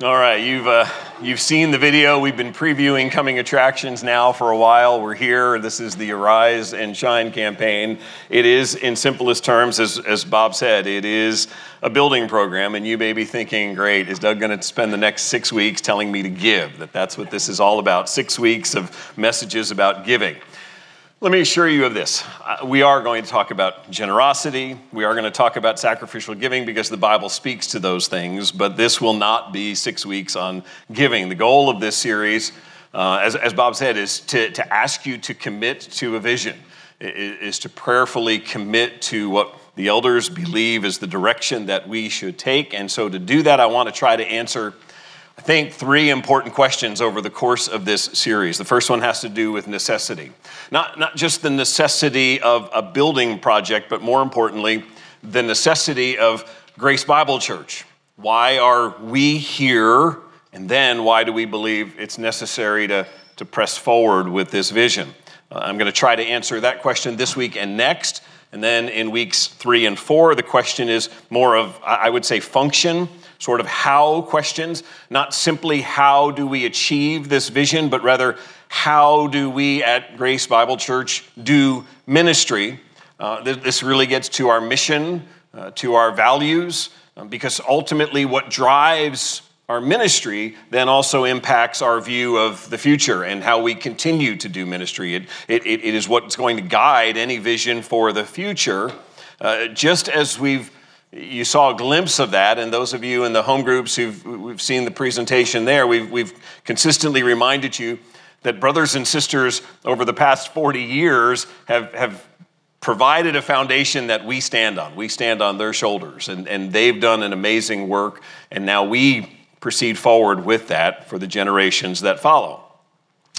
All right, you've, uh, you've seen the video. We've been previewing coming attractions now for a while. We're here. This is the Arise and Shine campaign. It is, in simplest terms, as, as Bob said, it is a building program. And you may be thinking, great, is Doug going to spend the next six weeks telling me to give? That that's what this is all about six weeks of messages about giving. Let me assure you of this. Uh, we are going to talk about generosity. We are going to talk about sacrificial giving because the Bible speaks to those things, but this will not be six weeks on giving. The goal of this series, uh, as, as Bob said, is to, to ask you to commit to a vision, is to prayerfully commit to what the elders believe is the direction that we should take. And so to do that, I want to try to answer I think, three important questions over the course of this series. The first one has to do with necessity. Not, not just the necessity of a building project, but more importantly, the necessity of Grace Bible Church. Why are we here? And then why do we believe it's necessary to, to press forward with this vision? Uh, I'm going to try to answer that question this week and next. And then in weeks three and four, the question is more of, I would say, function sort of how questions, not simply how do we achieve this vision, but rather how do we at Grace Bible Church do ministry. Uh, this really gets to our mission, uh, to our values, uh, because ultimately what drives our ministry then also impacts our view of the future and how we continue to do ministry. It, it, it is what's going to guide any vision for the future. Uh, just as we've you saw a glimpse of that, and those of you in the home groups who've we've seen the presentation there, we've, we've consistently reminded you that brothers and sisters over the past 40 years have, have provided a foundation that we stand on. We stand on their shoulders, and, and they've done an amazing work, and now we proceed forward with that for the generations that follow.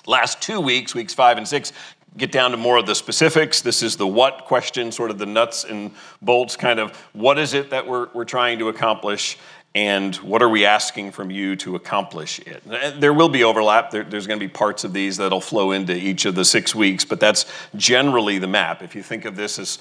Last two weeks, weeks five and six, get down to more of the specifics. This is the what question, sort of the nuts and bolts kind of what is it that we're, we're trying to accomplish and what are we asking from you to accomplish it? Uh, there will be overlap. There, there's going to be parts of these that'll flow into each of the six weeks, but that's generally the map. If you think of this as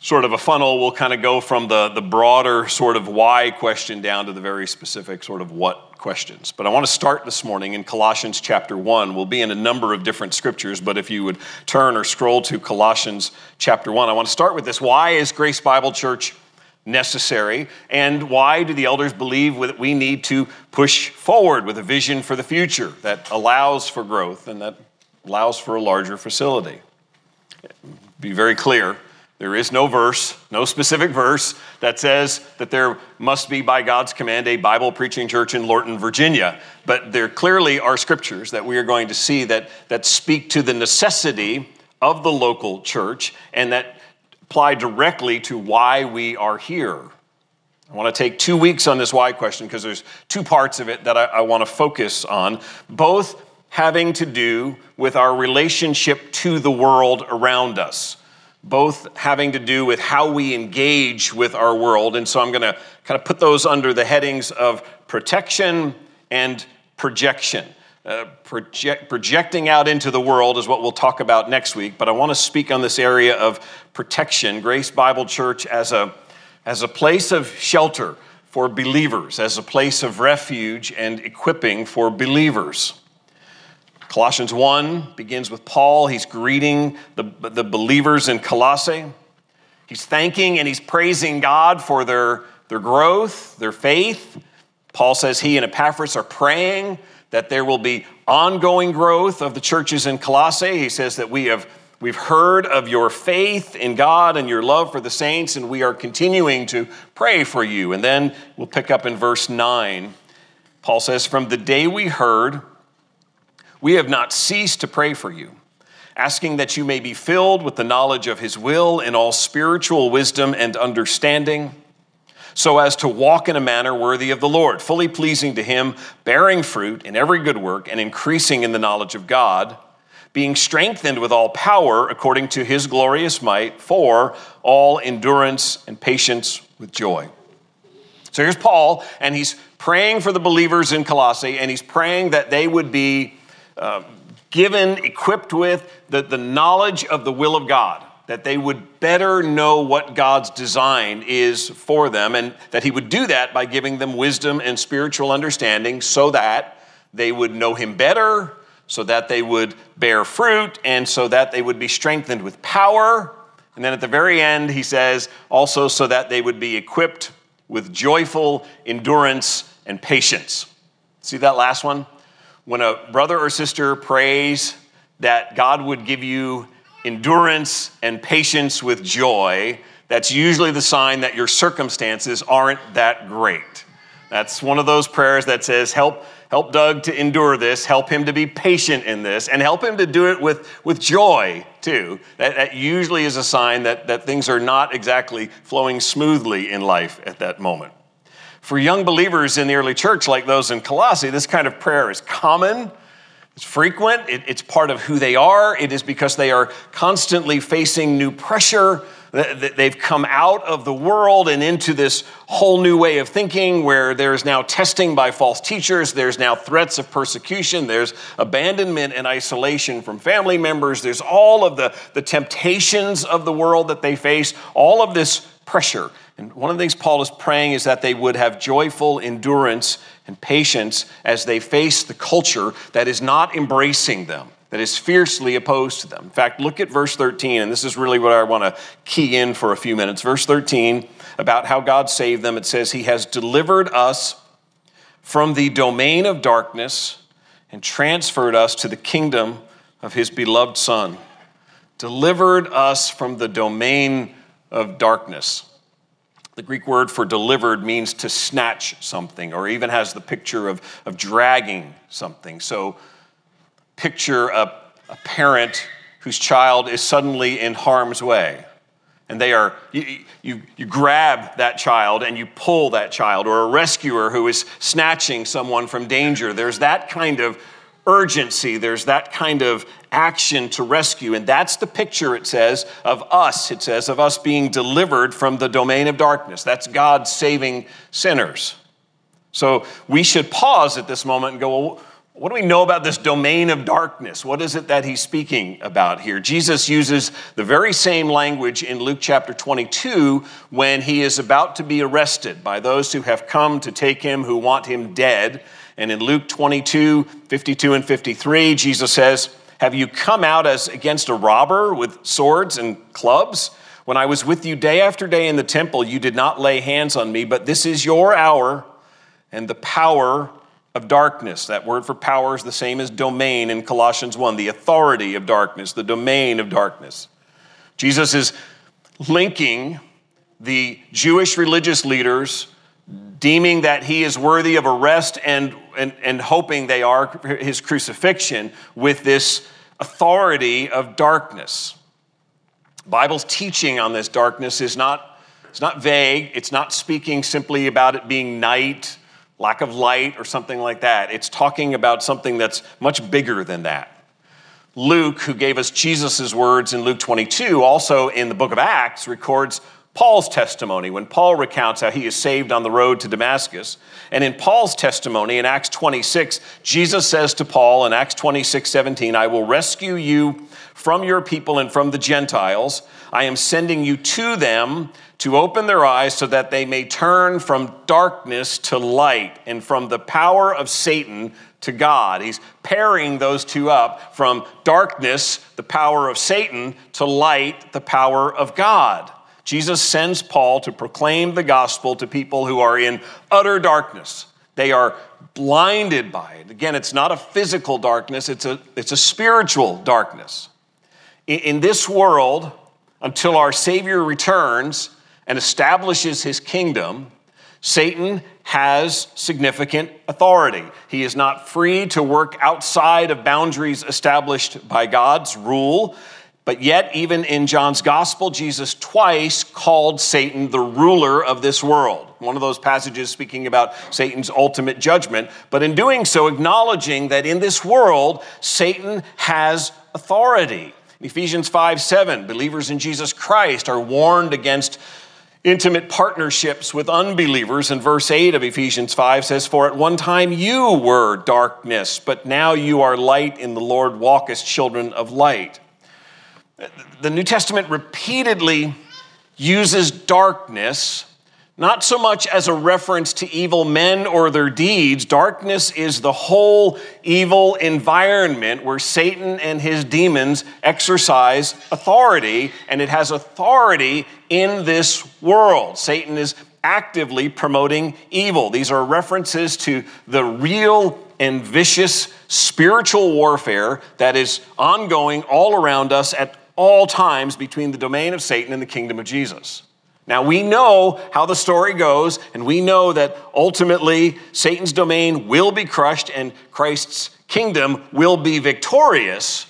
sort of a funnel, we'll kind of go from the, the broader sort of why question down to the very specific sort of what questions. But I want to start this morning in Colossians chapter 1. We'll be in a number of different scriptures, but if you would turn or scroll to Colossians chapter 1, I want to start with this. Why is Grace Bible Church necessary? And why do the elders believe that we need to push forward with a vision for the future that allows for growth and that allows for a larger facility? Be very clear there is no verse, no specific verse that says that there must be, by God's command, a Bible preaching church in Lorton, Virginia. But there clearly are scriptures that we are going to see that, that speak to the necessity of the local church and that apply directly to why we are here. I want to take two weeks on this why question because there's two parts of it that I, I want to focus on, both having to do with our relationship to the world around us both having to do with how we engage with our world. And so I'm going to kind of put those under the headings of protection and projection. Uh, project, projecting out into the world is what we'll talk about next week, but I want to speak on this area of protection. Grace Bible Church as a, as a place of shelter for believers, as a place of refuge and equipping for believers. Colossians 1 begins with Paul. He's greeting the, the believers in Colossae. He's thanking and he's praising God for their, their growth, their faith. Paul says he and Epaphras are praying that there will be ongoing growth of the churches in Colossae. He says that we have we've heard of your faith in God and your love for the saints, and we are continuing to pray for you. And then we'll pick up in verse 9. Paul says, From the day we heard, we have not ceased to pray for you, asking that you may be filled with the knowledge of his will in all spiritual wisdom and understanding, so as to walk in a manner worthy of the Lord, fully pleasing to him, bearing fruit in every good work and increasing in the knowledge of God, being strengthened with all power according to his glorious might for all endurance and patience with joy. So here's Paul, and he's praying for the believers in Colossae, and he's praying that they would be uh, given, equipped with the, the knowledge of the will of God. that they would better know what God's design is for them, and that He would do that by giving them wisdom and spiritual understanding so that they would know Him better, so that they would bear fruit, and so that they would be strengthened with power. And then at the very end, He says, also so that they would be equipped with joyful endurance and patience. See that last one? When a brother or sister prays that God would give you endurance and patience with joy, that's usually the sign that your circumstances aren't that great. That's one of those prayers that says, Help, help Doug to endure this, help him to be patient in this, and help him to do it with, with joy, too. That, that usually is a sign that, that things are not exactly flowing smoothly in life at that moment. For young believers in the early church, like those in Colossae, this kind of prayer is common it's frequent, it, it's part of who they are. It is because they are constantly facing new pressure. They've come out of the world and into this whole new way of thinking where there's now testing by false teachers, there's now threats of persecution, there's abandonment and isolation from family members, there's all of the, the temptations of the world that they face, all of this pressure. And one of the things Paul is praying is that they would have joyful endurance and patience as they face the culture that is not embracing them, that is fiercely opposed to them. In fact, look at verse 13, and this is really what I want to key in for a few minutes. Verse 13, about how God saved them, it says, He has delivered us from the domain of darkness and transferred us to the kingdom of His beloved Son. Delivered us from the domain of darkness. The Greek word for delivered means to snatch something, or even has the picture of, of dragging something. So, picture a, a parent whose child is suddenly in harm's way. And they are, you, you, you grab that child and you pull that child, or a rescuer who is snatching someone from danger. There's that kind of urgency, there's that kind of action to rescue. And that's the picture, it says, of us. It says, of us being delivered from the domain of darkness. That's God saving sinners. So we should pause at this moment and go, well, what do we know about this domain of darkness? What is it that he's speaking about here? Jesus uses the very same language in Luke chapter 22 when he is about to be arrested by those who have come to take him, who want him dead. And in Luke 22, 52 and 53, Jesus says, Have you come out as against a robber with swords and clubs? When I was with you day after day in the temple, you did not lay hands on me, but this is your hour and the power of darkness. That word for power is the same as domain in Colossians 1, the authority of darkness, the domain of darkness. Jesus is linking the Jewish religious leaders deeming that he is worthy of arrest and, and, and hoping they are his crucifixion with this authority of darkness. Bible's teaching on this darkness is not, it's not vague. It's not speaking simply about it being night, lack of light, or something like that. It's talking about something that's much bigger than that. Luke, who gave us Jesus' words in Luke 22, also in the book of Acts, records Paul's testimony when Paul recounts how he is saved on the road to Damascus. And in Paul's testimony in Acts 26, Jesus says to Paul in Acts 26 17, I will rescue you from your people and from the Gentiles. I am sending you to them to open their eyes so that they may turn from darkness to light and from the power of Satan to God. He's pairing those two up from darkness, the power of Satan, to light, the power of God. Jesus sends Paul to proclaim the gospel to people who are in utter darkness. They are blinded by it. Again, it's not a physical darkness, it's a, it's a spiritual darkness. In, in this world, until our Savior returns and establishes his kingdom, Satan has significant authority. He is not free to work outside of boundaries established by God's rule. But yet, even in John's gospel, Jesus twice called Satan the ruler of this world. One of those passages speaking about Satan's ultimate judgment, but in doing so, acknowledging that in this world, Satan has authority. In Ephesians 5 7, believers in Jesus Christ are warned against intimate partnerships with unbelievers. And verse 8 of Ephesians 5 says, For at one time you were darkness, but now you are light in the Lord, walk as children of light. The New Testament repeatedly uses darkness not so much as a reference to evil men or their deeds. Darkness is the whole evil environment where Satan and his demons exercise authority, and it has authority in this world. Satan is actively promoting evil. These are references to the real and vicious spiritual warfare that is ongoing all around us at all times between the domain of Satan and the kingdom of Jesus. Now, we know how the story goes, and we know that ultimately Satan's domain will be crushed and Christ's kingdom will be victorious.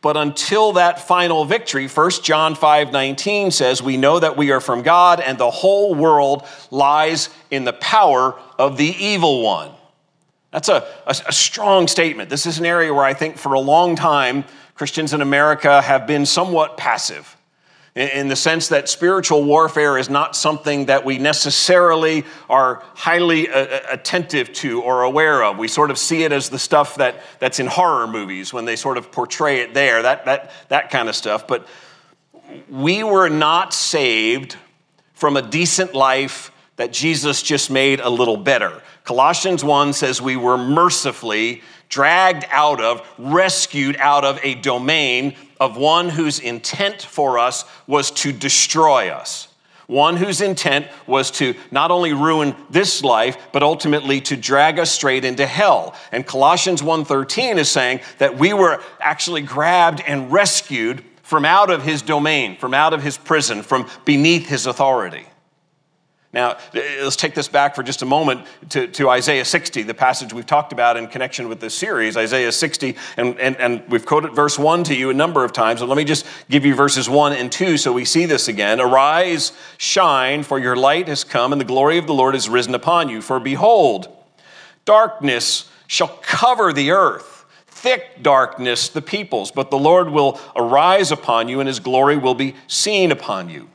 But until that final victory, 1 John 5 19 says, We know that we are from God, and the whole world lies in the power of the evil one. That's a, a, a strong statement. This is an area where I think for a long time Christians in America have been somewhat passive in the sense that spiritual warfare is not something that we necessarily are highly uh, uh, attentive to or aware of. We sort of see it as the stuff that, that's in horror movies when they sort of portray it there, that, that, that kind of stuff. But we were not saved from a decent life that Jesus just made a little better. Colossians 1 says we were mercifully dragged out of, rescued out of a domain of one whose intent for us was to destroy us. One whose intent was to not only ruin this life, but ultimately to drag us straight into hell. And Colossians 1:13 is saying that we were actually grabbed and rescued from out of his domain, from out of his prison, from beneath his authority. Now, let's take this back for just a moment to, to, Isaiah 60, the passage we've talked about in connection with this series, Isaiah 60. And, and, and we've quoted verse 1 to you a number of times. And let me just give you verses 1 and 2 so we see this again. Arise, shine, for your light has come, and the glory of the Lord is risen upon you. For behold, darkness shall cover the earth, thick darkness the peoples, but the Lord will arise upon you, and his glory will be seen upon you.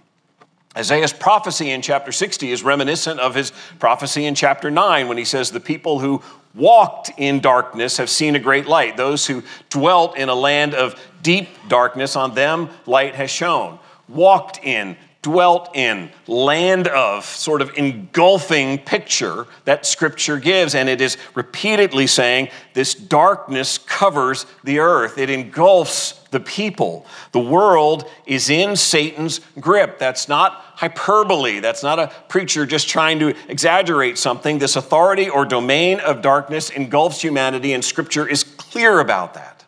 Isaiah's prophecy in chapter 60 is reminiscent of his prophecy in chapter 9 when he says, The people who walked in darkness have seen a great light. Those who dwelt in a land of deep darkness, on them light has shone. Walked in, dwelt in, land of, sort of engulfing picture that scripture gives. And it is repeatedly saying this darkness covers the earth, it engulfs the people. The world is in Satan's grip. That's not hyperbole. That's not a preacher just trying to exaggerate something. This authority or domain of darkness engulfs humanity, and scripture is clear about that.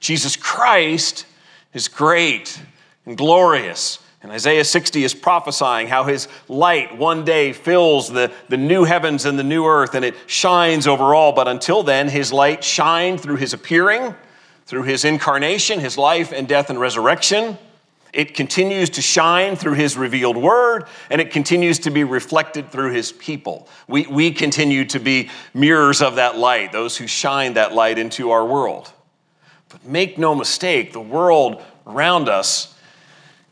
Jesus Christ is great and glorious and Isaiah 60 is prophesying how his light one day fills the, the new heavens and the new earth and it shines over all. But until then, his light shined through his appearing, through his incarnation, his life and death and resurrection. It continues to shine through his revealed word, and it continues to be reflected through his people. We, we continue to be mirrors of that light, those who shine that light into our world. But make no mistake, the world around us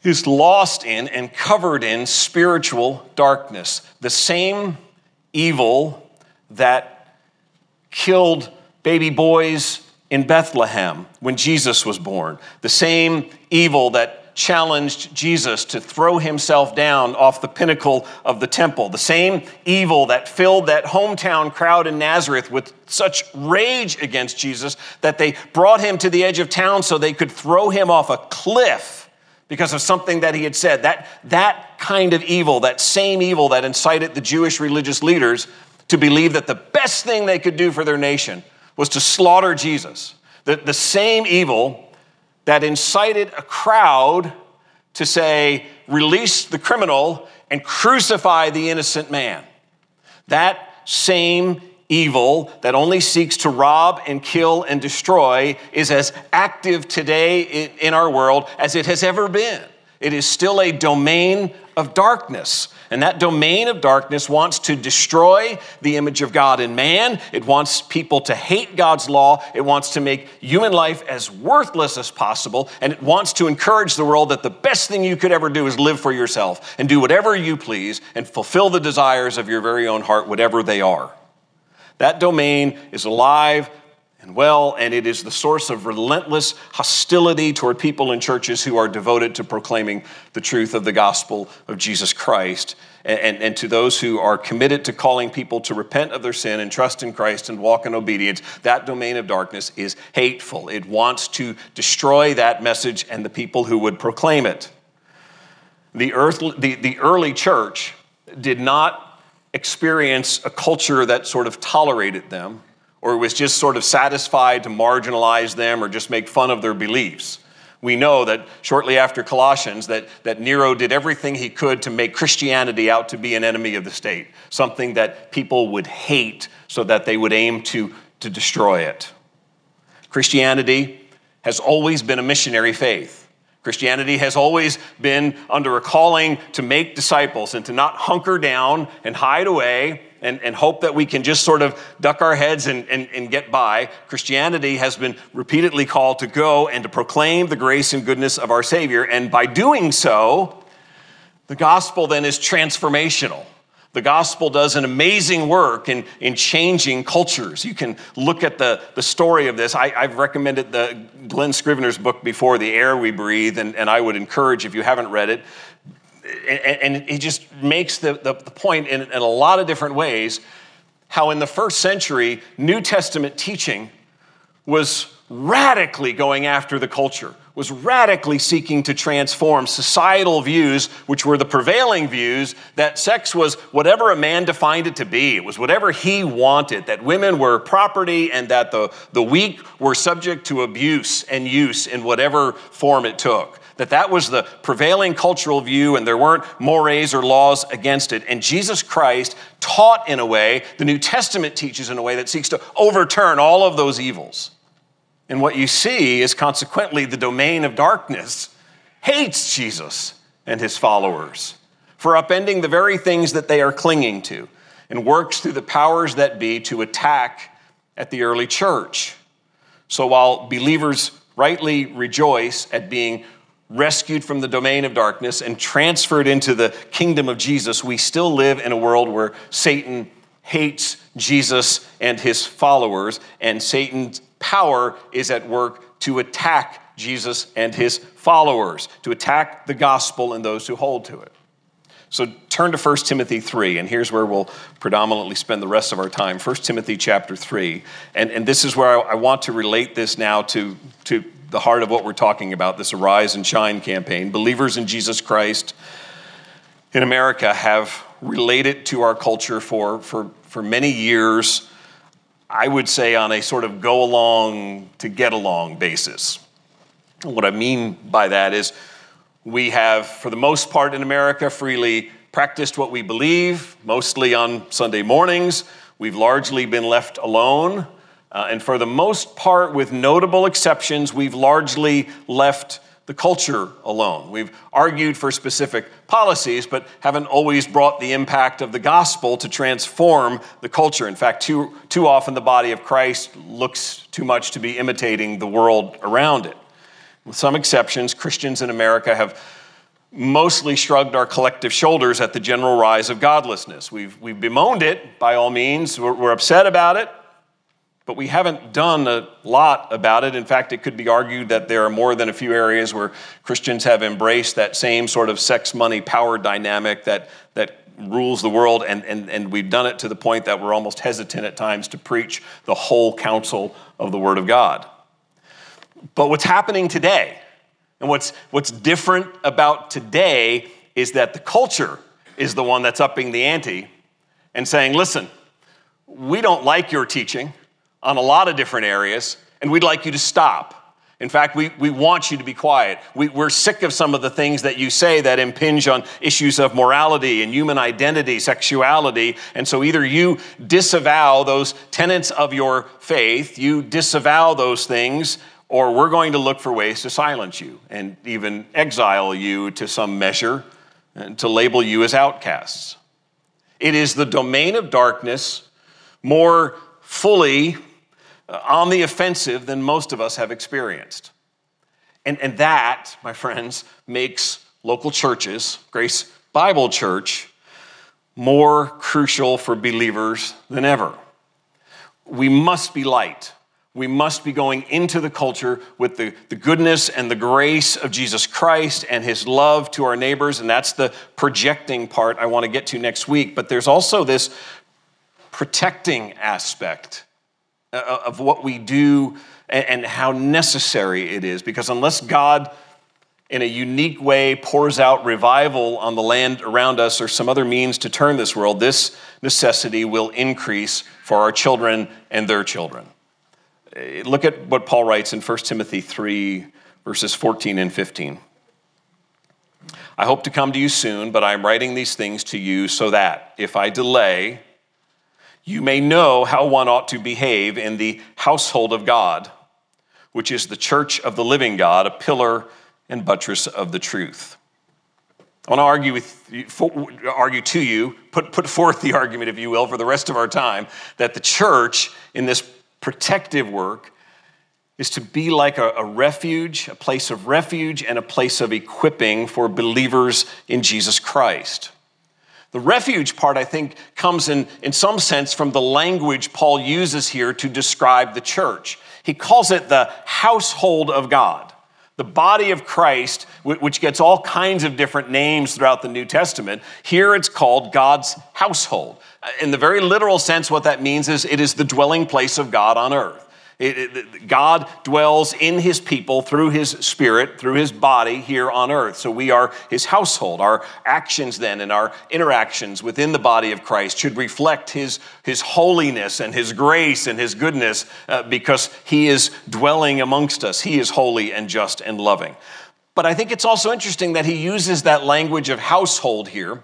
is lost in and covered in spiritual darkness. The same evil that killed baby boys in Bethlehem when Jesus was born, the same evil that challenged Jesus to throw himself down off the pinnacle of the temple, the same evil that filled that hometown crowd in Nazareth with such rage against Jesus that they brought him to the edge of town so they could throw him off a cliff because of something that he had said. That, that kind of evil, that same evil that incited the Jewish religious leaders to believe that the best thing they could do for their nation was to slaughter Jesus. The, the same evil that incited a crowd to say, release the criminal and crucify the innocent man. That same evil that only seeks to rob and kill and destroy is as active today in our world as it has ever been. It is still a domain of darkness. And that domain of darkness wants to destroy the image of God in man. It wants people to hate God's law. It wants to make human life as worthless as possible. And it wants to encourage the world that the best thing you could ever do is live for yourself and do whatever you please and fulfill the desires of your very own heart, whatever they are. That domain is alive and well, and it is the source of relentless hostility toward people in churches who are devoted to proclaiming the truth of the gospel of Jesus Christ, and, and, and, to those who are committed to calling people to repent of their sin and trust in Christ and walk in obedience. That domain of darkness is hateful. It wants to destroy that message and the people who would proclaim it. The, earth, the, the early church did not experience a culture that sort of tolerated them or was just sort of satisfied to marginalize them or just make fun of their beliefs. We know that shortly after Colossians that, that Nero did everything he could to make Christianity out to be an enemy of the state, something that people would hate so that they would aim to, to destroy it. Christianity has always been a missionary faith. Christianity has always been under a calling to make disciples and to not hunker down and hide away and, and hope that we can just sort of duck our heads and, and, and get by. Christianity has been repeatedly called to go and to proclaim the grace and goodness of our Savior. And by doing so, the gospel then is transformational. The gospel does an amazing work in, in changing cultures. You can look at the, the story of this. I, have recommended the Glen Scrivener's book before, The Air We Breathe, and, and I would encourage, if you haven't read it, and, and he just makes the, the, the point in, in a lot of different ways how in the first century, New Testament teaching was radically going after the culture, was radically seeking to transform societal views, which were the prevailing views that sex was whatever a man defined it to be. It was whatever he wanted, that women were property and that the, the weak were subject to abuse and use in whatever form it took that that was the prevailing cultural view and there weren't mores or laws against it. And Jesus Christ taught in a way, the New Testament teaches in a way that seeks to overturn all of those evils. And what you see is consequently the domain of darkness hates Jesus and his followers for upending the very things that they are clinging to and works through the powers that be to attack at the early church. So while believers rightly rejoice at being rescued from the domain of darkness and transferred into the kingdom of Jesus, we still live in a world where Satan hates Jesus and his followers, and Satan's power is at work to attack Jesus and his followers, to attack the gospel and those who hold to it. So turn to 1 Timothy 3, and here's where we'll predominantly spend the rest of our time. 1 Timothy chapter 3. And, and this is where I, I want to relate this now to, to the heart of what we're talking about this Arise and Shine campaign. Believers in Jesus Christ in America have related to our culture for, for, for many years, I would say on a sort of go along to get along basis. What I mean by that is we have, for the most part in America, freely practiced what we believe, mostly on Sunday mornings. We've largely been left alone uh, and for the most part, with notable exceptions, we've largely left the culture alone. We've argued for specific policies, but haven't always brought the impact of the gospel to transform the culture. In fact, too, too often the body of Christ looks too much to be imitating the world around it. With some exceptions, Christians in America have mostly shrugged our collective shoulders at the general rise of godlessness. We've, we've bemoaned it by all means, we're, we're upset about it, but we haven't done a lot about it. In fact, it could be argued that there are more than a few areas where Christians have embraced that same sort of sex, money, power dynamic that, that rules the world. And, and, and we've done it to the point that we're almost hesitant at times to preach the whole counsel of the Word of God. But what's happening today, and what's, what's different about today, is that the culture is the one that's upping the ante and saying, listen, we don't like your teaching on a lot of different areas, and we'd like you to stop. In fact, we, we want you to be quiet. We, we're sick of some of the things that you say that impinge on issues of morality and human identity, sexuality. And so either you disavow those tenets of your faith, you disavow those things, or we're going to look for ways to silence you and even exile you to some measure and to label you as outcasts. It is the domain of darkness more fully on the offensive than most of us have experienced. And, and that, my friends, makes local churches, Grace Bible Church, more crucial for believers than ever. We must be light. We must be going into the culture with the, the goodness and the grace of Jesus Christ and his love to our neighbors. And that's the projecting part I want to get to next week. But there's also this protecting aspect uh, of what we do and how necessary it is. Because unless God, in a unique way, pours out revival on the land around us or some other means to turn this world, this necessity will increase for our children and their children. Uh, look at what Paul writes in 1 Timothy 3, verses 14 and 15. I hope to come to you soon, but I am writing these things to you so that if I delay, you may know how one ought to behave in the household of God, which is the church of the living God, a pillar and buttress of the truth. I want to argue, with, argue to you, put, put forth the argument, if you will, for the rest of our time, that the church in this protective work is to be like a, a, refuge, a place of refuge, and a place of equipping for believers in Jesus Christ. The refuge part, I think, comes in, in some sense from the language Paul uses here to describe the church. He calls it the household of God. The body of Christ, which gets all kinds of different names throughout the New Testament, here it's called God's household. In the very literal sense, what that means is it is the dwelling place of God on earth. It, it, God dwells in his people through his spirit, through his body here on earth. So we are his household. Our actions then and our interactions within the body of Christ should reflect his, his holiness and his grace and his goodness uh, because he is dwelling amongst us. He is holy and just and loving. But I think it's also interesting that he uses that language of household here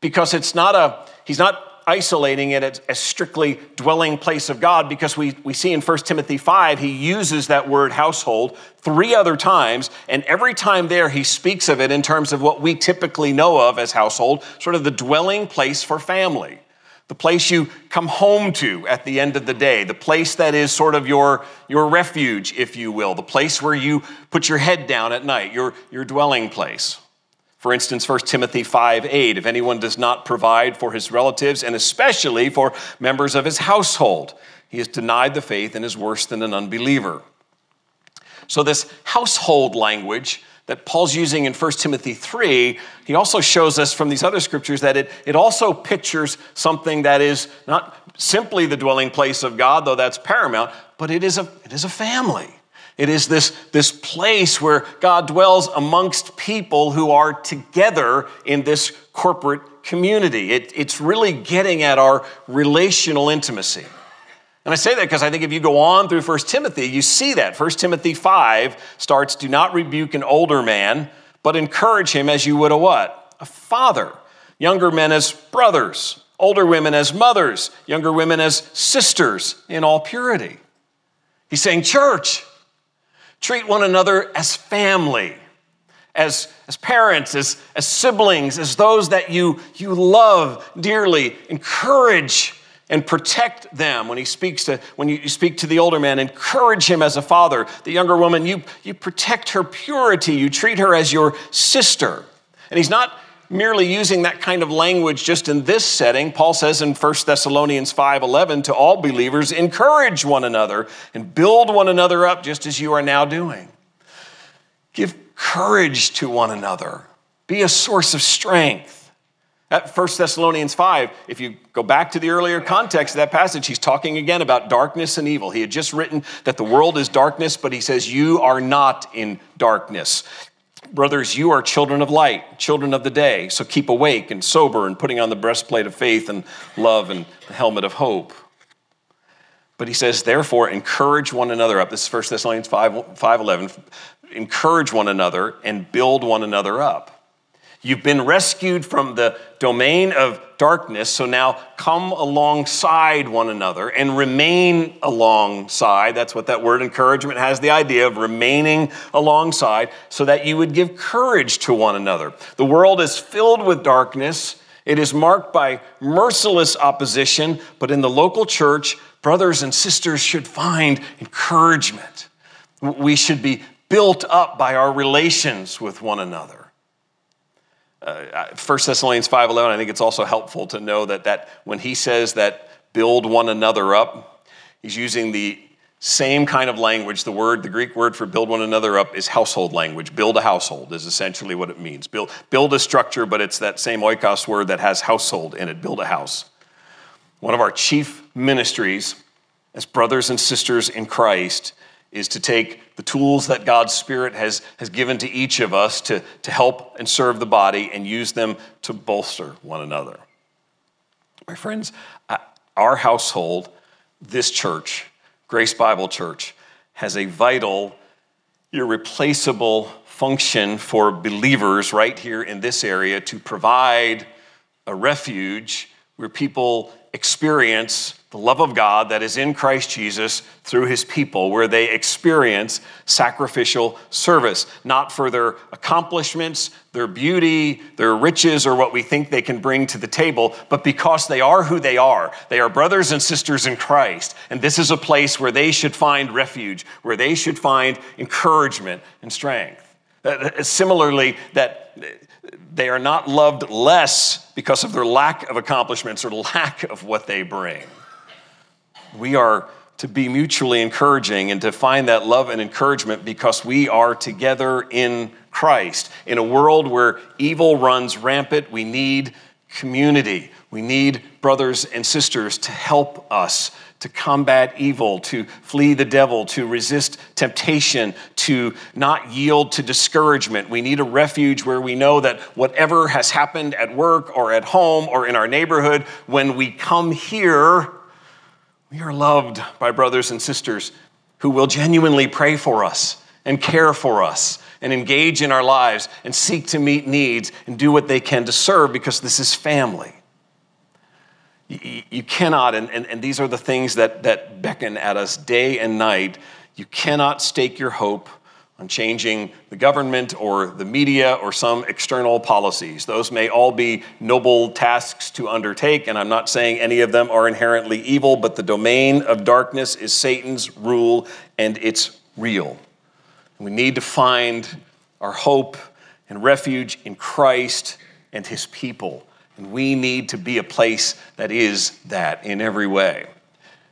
because it's not a, he's not isolating it as, strictly dwelling place of God because we, we see in 1 Timothy 5, he uses that word household three other times. And every time there, he speaks of it in terms of what we typically know of as household, sort of the dwelling place for family. The place you come home to at the end of the day, the place that is sort of your, your refuge, if you will, the place where you put your head down at night, your, your dwelling place. For instance, 1 Timothy 5 8, if anyone does not provide for his relatives and especially for members of his household, he has denied the faith and is worse than an unbeliever. So, this household language that Paul's using in 1 Timothy 3, he also shows us from these other scriptures that it, it also pictures something that is not simply the dwelling place of God, though that's paramount, but it is a, it is a family. It is this, this place where God dwells amongst people who are together in this corporate community. It, it's really getting at our relational intimacy. And I say that because I think if you go on through 1 Timothy, you see that. 1 Timothy 5 starts, do not rebuke an older man, but encourage him as you would a what? A father. Younger men as brothers, older women as mothers, younger women as sisters in all purity. He's saying, church, Treat one another as family, as, as parents, as, as siblings, as those that you, you love dearly. Encourage and protect them. When he speaks to when you speak to the older man encourage him as a father. The younger woman you you protect her purity. You treat her as your sister. And he's not merely using that kind of language just in this setting. Paul says in 1 Thessalonians 5:11 to all believers, encourage one another and build one another up just as you are now doing. Give courage to one another. Be a source of strength. At 1 Thessalonians 5, if you go back to the earlier context of that passage, he's talking again about darkness and evil. He had just written that the world is darkness, but he says, You are not in darkness. Brothers, you are children of light, children of the day, so keep awake and sober and putting on the breastplate of faith and love and the helmet of hope. But he says, therefore, encourage one another up. This is 1 Thessalonians 5, 5 11. Encourage one another and build one another up. You've been rescued from the domain of darkness, so now come alongside one another and remain alongside. That's what that word encouragement has the idea of remaining alongside, so that you would give courage to one another. The world is filled with darkness. It is marked by merciless opposition, but in the local church, brothers and sisters should find encouragement. We should be built up by our relations with one another uh, 1 Thessalonians 5.11, I think it's also helpful to know that, that when he says that build one another up, he's using the Same kind of language. The word, the Greek word for build one another up is household language. Build a household is essentially what it means. Build, build a structure, but it's that same oikos word that has household in it. Build a house. One of our chief ministries as brothers and sisters in Christ is to take the tools that God's Spirit has, has given to each of us to, to help and serve the body and use them to bolster one another. My friends, our household, this church, Grace Bible Church, has a vital, irreplaceable function for believers right here in this area to provide a refuge where people experience the love of God that is in Christ Jesus through his people, where they experience sacrificial service, not for their accomplishments, their beauty, their riches, or what we think they can bring to the table, but because they are who they are. They are brothers and sisters in Christ. And this is a place where they should find refuge, where they should find encouragement and strength. Uh, uh, similarly, that they are not loved less because of their lack of accomplishments or lack of what they bring. We are to be mutually encouraging and to find that love and encouragement because we are together in Christ. In a world where evil runs rampant, we need community. We need brothers and sisters to help us to combat evil, to flee the devil, to resist temptation, to not yield to discouragement. We need a refuge where we know that whatever has happened at work or at home or in our neighborhood, when we come here, we are loved by brothers and sisters who will genuinely pray for us and care for us and engage in our lives and seek to meet needs and do what they can to serve because this is family. You, cannot, and, and, and these are the things that, that beckon at us day and night, you cannot stake your hope on changing the government or the media or some external policies. Those may all be noble tasks to undertake, and I'm not saying any of them are inherently evil, but the domain of darkness is Satan's rule, and it's real. We need to find our hope and refuge in Christ and his people. And we need to be a place that is that in every way.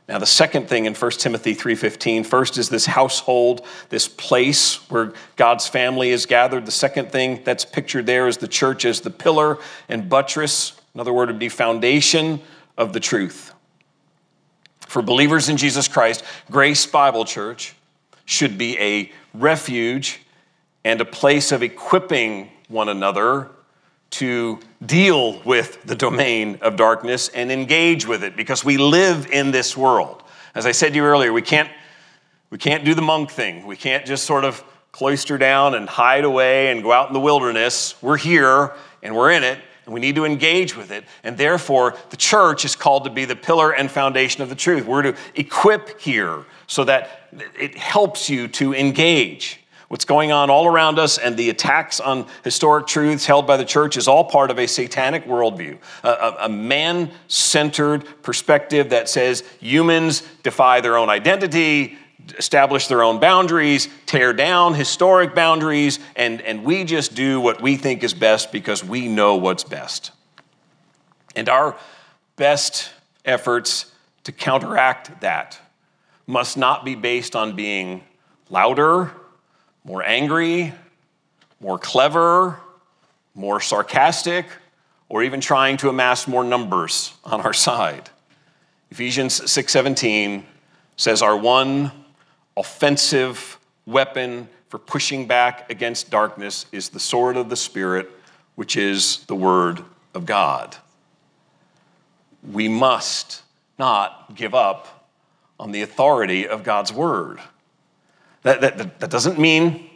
Now, the second thing in 1 Timothy 3:15, first is this household, this place where God's family is gathered. The second thing that's pictured there is the church as the pillar and buttress. Another word would be foundation of the truth. For believers in Jesus Christ, Grace Bible Church should be a refuge and a place of equipping one another to deal with the domain of darkness and engage with it because we live in this world. As I said to you earlier, we can't, we can't do the monk thing. We can't just sort of cloister down and hide away and go out in the wilderness. We're here and we're in it and we need to engage with it. And therefore, the church is called to be the pillar and foundation of the truth. We're to equip here so that it helps you to engage. What's going on all around us and the attacks on historic truths held by the church is all part of a satanic worldview, a, a man centered perspective that says humans defy their own identity, establish their own boundaries, tear down historic boundaries, and, and we just do what we think is best because we know what's best. And our best efforts to counteract that must not be based on being louder more angry, more clever, more sarcastic, or even trying to amass more numbers on our side. Ephesians 6:17 says our one offensive weapon for pushing back against darkness is the sword of the spirit, which is the word of God. We must not give up on the authority of God's word. That, that, that doesn't mean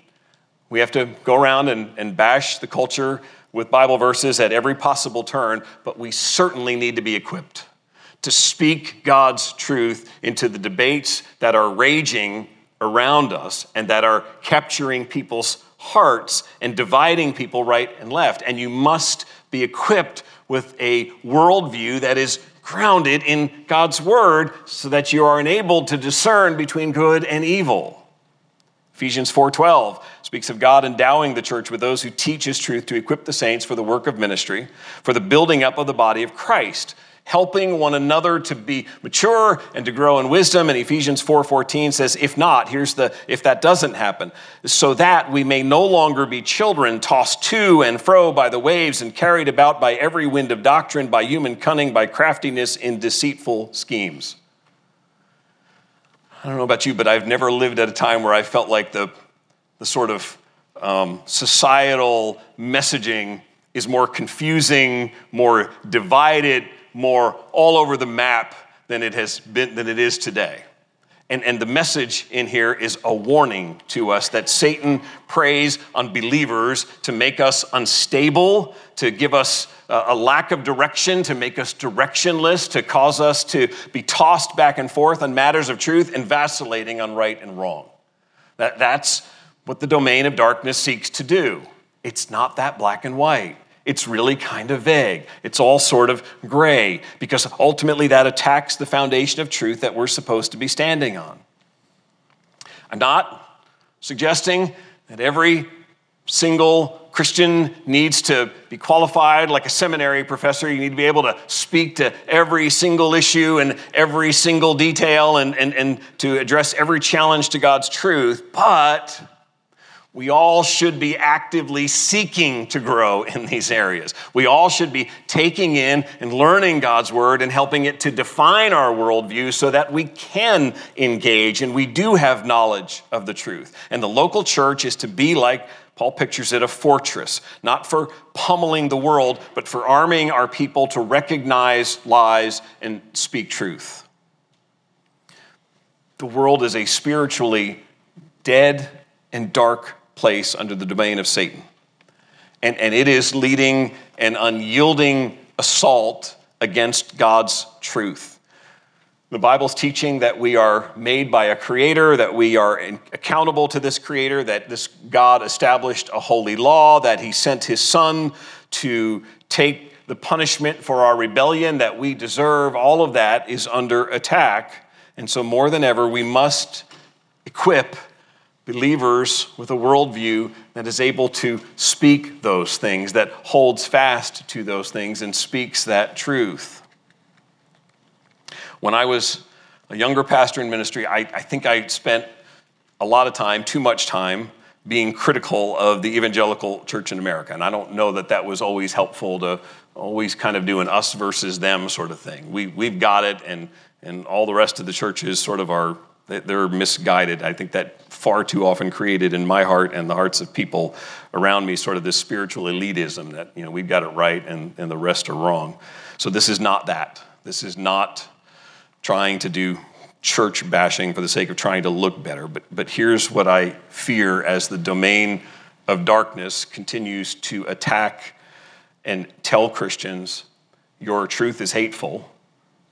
we have to go around and, and bash the culture with Bible verses at every possible turn, but we certainly need to be equipped to speak God's truth into the debates that are raging around us and that are capturing people's hearts and dividing people right and left. And you must be equipped with a worldview that is grounded in God's word so that you are enabled to discern between good and evil. Ephesians 4:12 speaks of God endowing the church with those who teach his truth to equip the saints for the work of ministry, for the building up of the body of Christ, helping one another to be mature and to grow in wisdom. And ephesians 4.14 says if not here's the if that doesn't happen so that we may no longer be children tossed to and fro by the waves and carried about by every wind of doctrine by human cunning by craftiness in deceitful schemes i don't know about you but i've never lived at a time where i felt like the the sort of um, societal messaging is more confusing, more divided, more all over the map than it has been than it is today. And, and the message in here is a warning to us that Satan preys on believers to make us unstable, to give us a, a lack of direction, to make us directionless, to cause us to be tossed back and forth on matters of truth and vacillating on right and wrong. That, that's what the domain of darkness seeks to do. It's not that black and white. It's really kind of vague. It's all sort of gray because ultimately that attacks the foundation of truth that we're supposed to be standing on. I'm not suggesting that every single Christian needs to be qualified like a seminary professor. You need to be able to speak to every single issue and every single detail and, and, and to address every challenge to God's truth. But we all should be actively seeking to grow in these areas. We all should be taking in and learning God's word and helping it to define our worldview so that we can engage and we do have knowledge of the truth. And the local church is to be like Paul pictures it a fortress, not for pummeling the world, but for arming our people to recognize lies and speak truth. The world is a spiritually dead and dark place under the domain of Satan. And, and it is leading an unyielding assault against God's truth. The Bible's teaching that we are made by a creator, that we are accountable to this creator, that this God established a holy law, that he sent his son to take the punishment for our rebellion that we deserve. All of that is under attack. And so, more than ever, we must equip believers with a worldview that is able to speak those things, that holds fast to those things and speaks that truth. When I was a younger pastor in ministry, I, I think I spent a lot of time, too much time, being critical of the evangelical church in America. And I don't know that that was always helpful to always kind of do an us versus them sort of thing. We, we've got it, and, and all the rest of the churches sort of are they're misguided. I think that far too often created in my heart and the hearts of people around me sort of this spiritual elitism that, you know, we've got it right and, and the rest are wrong. So this is not that. This is not trying to do church bashing for the sake of trying to look better. But, but here's what I fear as the domain of darkness continues to attack and tell Christians your truth is hateful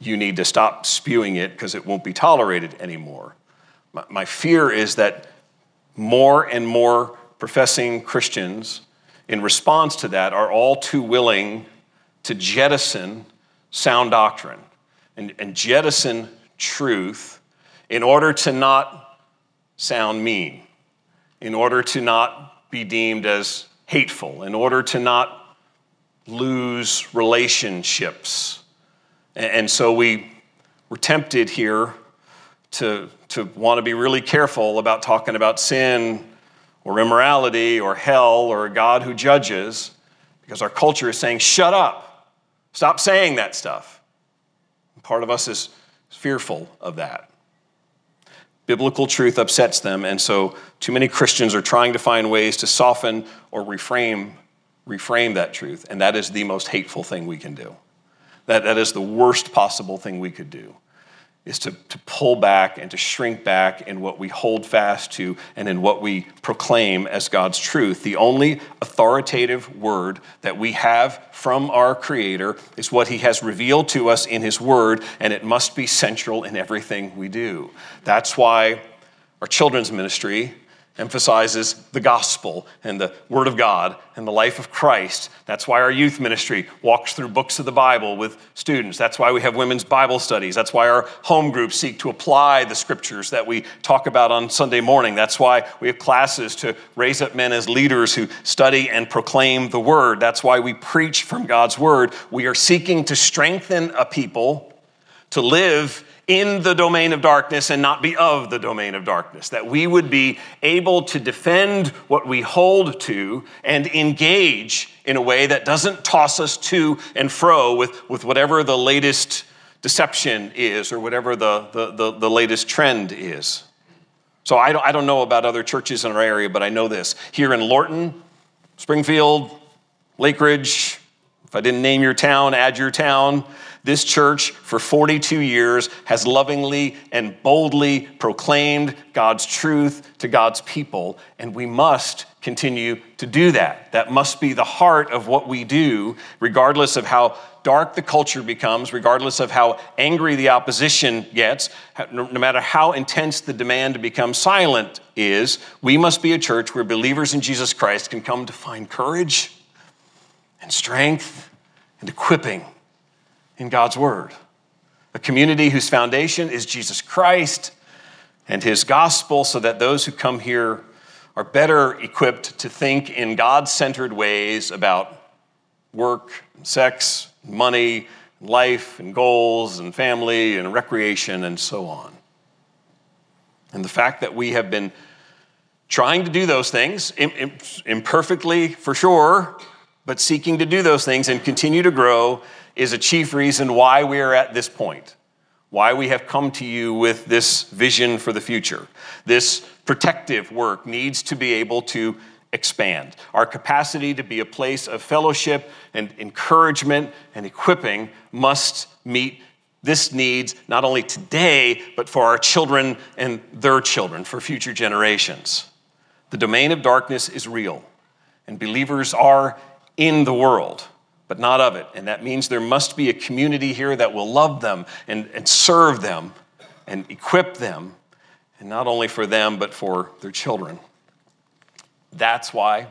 you need to stop spewing it because it won't be tolerated anymore. My, my fear is that more and more professing Christians, in response to that, are all too willing to jettison sound doctrine and, and jettison truth in order to not sound mean, in order to not be deemed as hateful, in order to not lose relationships and so we were tempted here to, to want to be really careful about talking about sin or immorality or hell or a God who judges because our culture is saying, shut up, stop saying that stuff. Part of us is fearful of that. Biblical truth upsets them, and so too many Christians are trying to find ways to soften or reframe, reframe that truth, and that is the most hateful thing we can do. That, that is the worst possible thing we could do, is to, to pull back and to shrink back in what we hold fast to and in what we proclaim as God's truth. The only authoritative word that we have from our Creator is what He has revealed to us in His Word, and it must be central in everything we do. That's why our children's ministry emphasizes the gospel and the word of God and the life of Christ. That's why our youth ministry walks through books of the Bible with students. That's why we have women's Bible studies. That's why our home groups seek to apply the scriptures that we talk about on Sunday morning. That's why we have classes to raise up men as leaders who study and proclaim the word. That's why we preach from God's word. We are seeking to strengthen a people to live in the domain of darkness and not be of the domain of darkness. That we would be able to defend what we hold to and engage in a way that doesn't toss us to and fro with, with whatever the latest deception is or whatever the, the, the, the latest trend is. So I don't, I don't know about other churches in our area, but I know this. Here in Lorton, Springfield, Lake Ridge, if I didn't name your town, add your town. This church, for 42 years, has lovingly and boldly proclaimed God's truth to God's people, and we must continue to do that. That must be the heart of what we do, regardless of how dark the culture becomes, regardless of how angry the opposition gets, no matter how intense the demand to become silent is, we must be a church where believers in Jesus Christ can come to find courage and strength and equipping in God's Word. A community whose foundation is Jesus Christ and His gospel, so that those who come here are better equipped to think in God centered ways about work, sex, money, life, and goals, and family, and recreation, and so on. And the fact that we have been trying to do those things, imperfectly for sure, but seeking to do those things and continue to grow is a chief reason why we are at this point, why we have come to you with this vision for the future. This protective work needs to be able to expand. Our capacity to be a place of fellowship and encouragement and equipping must meet this needs not only today, but for our children and their children, for future generations. The domain of darkness is real, and believers are in the world but not of it. And that means there must be a community here that will love them and, and serve them and equip them, and not only for them, but for their children. That's why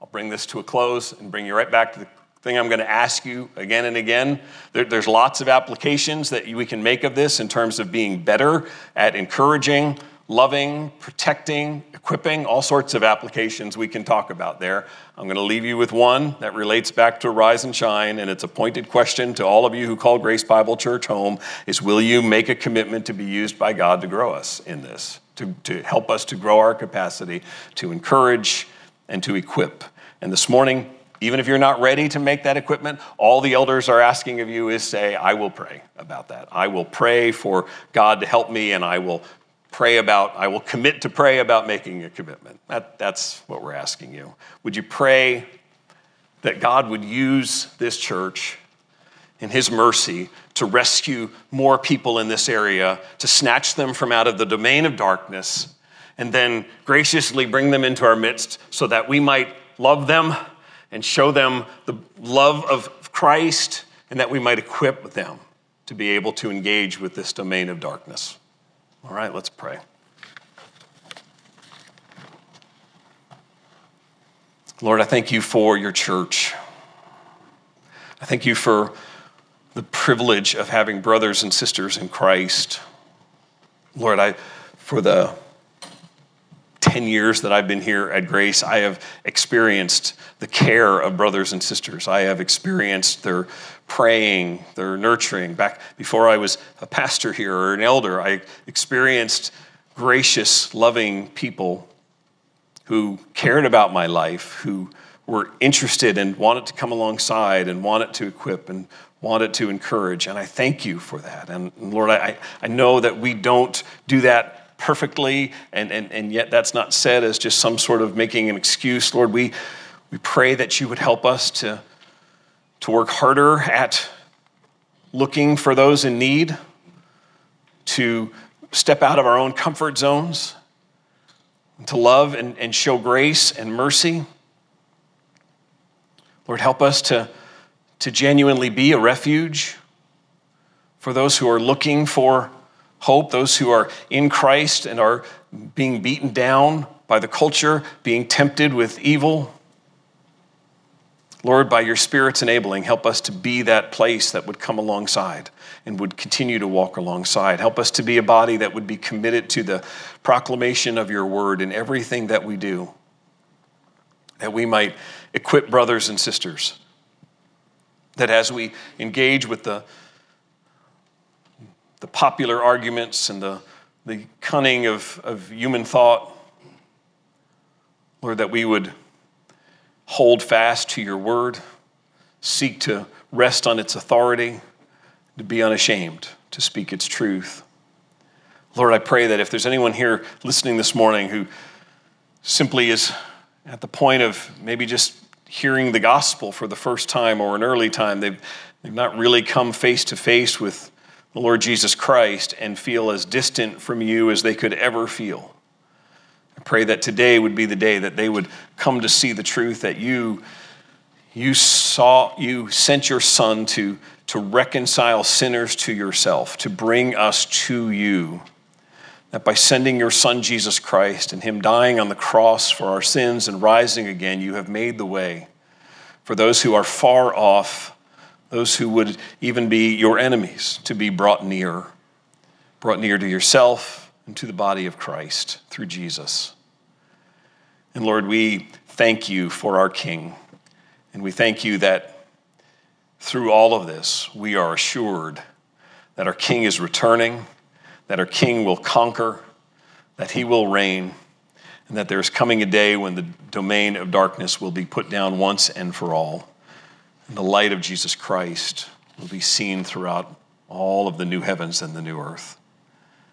I'll bring this to a close and bring you right back to the thing I'm going to ask you again and again. There, there's lots of applications that we can make of this in terms of being better at encouraging, loving, protecting, equipping, all sorts of applications we can talk about there. I'm going to leave you with one that relates back to Rise and Shine, and it's a pointed question to all of you who call Grace Bible Church home is will you make a commitment to be used by God to grow us in this, to, to help us to grow our capacity, to encourage and to equip. And this morning, even if you're not ready to make that equipment, all the elders are asking of you is say, I will pray about that. I will pray for God to help me, and I will pray about, I will commit to pray about making a commitment. That, that's what we're asking you. Would you pray that God would use this church in His mercy to rescue more people in this area, to snatch them from out of the domain of darkness, and then graciously bring them into our midst so that we might love them and show them the love of Christ and that we might equip them to be able to engage with this domain of darkness. All right, let's pray. Lord, I thank you for your church. I thank you for the privilege of having brothers and sisters in Christ. Lord, I for the 10 years that I've been here at Grace, I have experienced the care of brothers and sisters. I have experienced their praying, their nurturing. Back before I was a pastor here or an elder, I experienced gracious, loving people who cared about my life, who were interested and wanted to come alongside and wanted to equip and wanted to encourage. And I thank you for that. And Lord, I, I know that we don't do that perfectly, and, and, and yet that's not said as just some sort of making an excuse. Lord, we, we pray that you would help us to, to work harder at looking for those in need, to step out of our own comfort zones, to love and, and show grace and mercy. Lord, help us to, to genuinely be a refuge for those who are looking for hope, those who are in Christ and are being beaten down by the culture, being tempted with evil. Lord, by your Spirit's enabling, help us to be that place that would come alongside and would continue to walk alongside. Help us to be a body that would be committed to the proclamation of your word in everything that we do, that we might equip brothers and sisters, that as we engage with the, the popular arguments and the, the cunning of, of human thought, Lord, that we would hold fast to your word, seek to rest on its authority, to be unashamed, to speak its truth. Lord, I pray that if there's anyone here listening this morning who simply is at the point of maybe just hearing the gospel for the first time or an early time, they've, they've not really come face to face with the Lord Jesus Christ and feel as distant from you as they could ever feel. Pray that today would be the day that they would come to see the truth that you you saw you sent your son to to reconcile sinners to yourself, to bring us to you. That by sending your son Jesus Christ and him dying on the cross for our sins and rising again, you have made the way for those who are far off, those who would even be your enemies, to be brought near, brought near to yourself and to the body of Christ through Jesus. And Lord, we thank you for our King. And we thank you that through all of this, we are assured that our King is returning, that our King will conquer, that he will reign, and that there's coming a day when the domain of darkness will be put down once and for all. And the light of Jesus Christ will be seen throughout all of the new heavens and the new earth.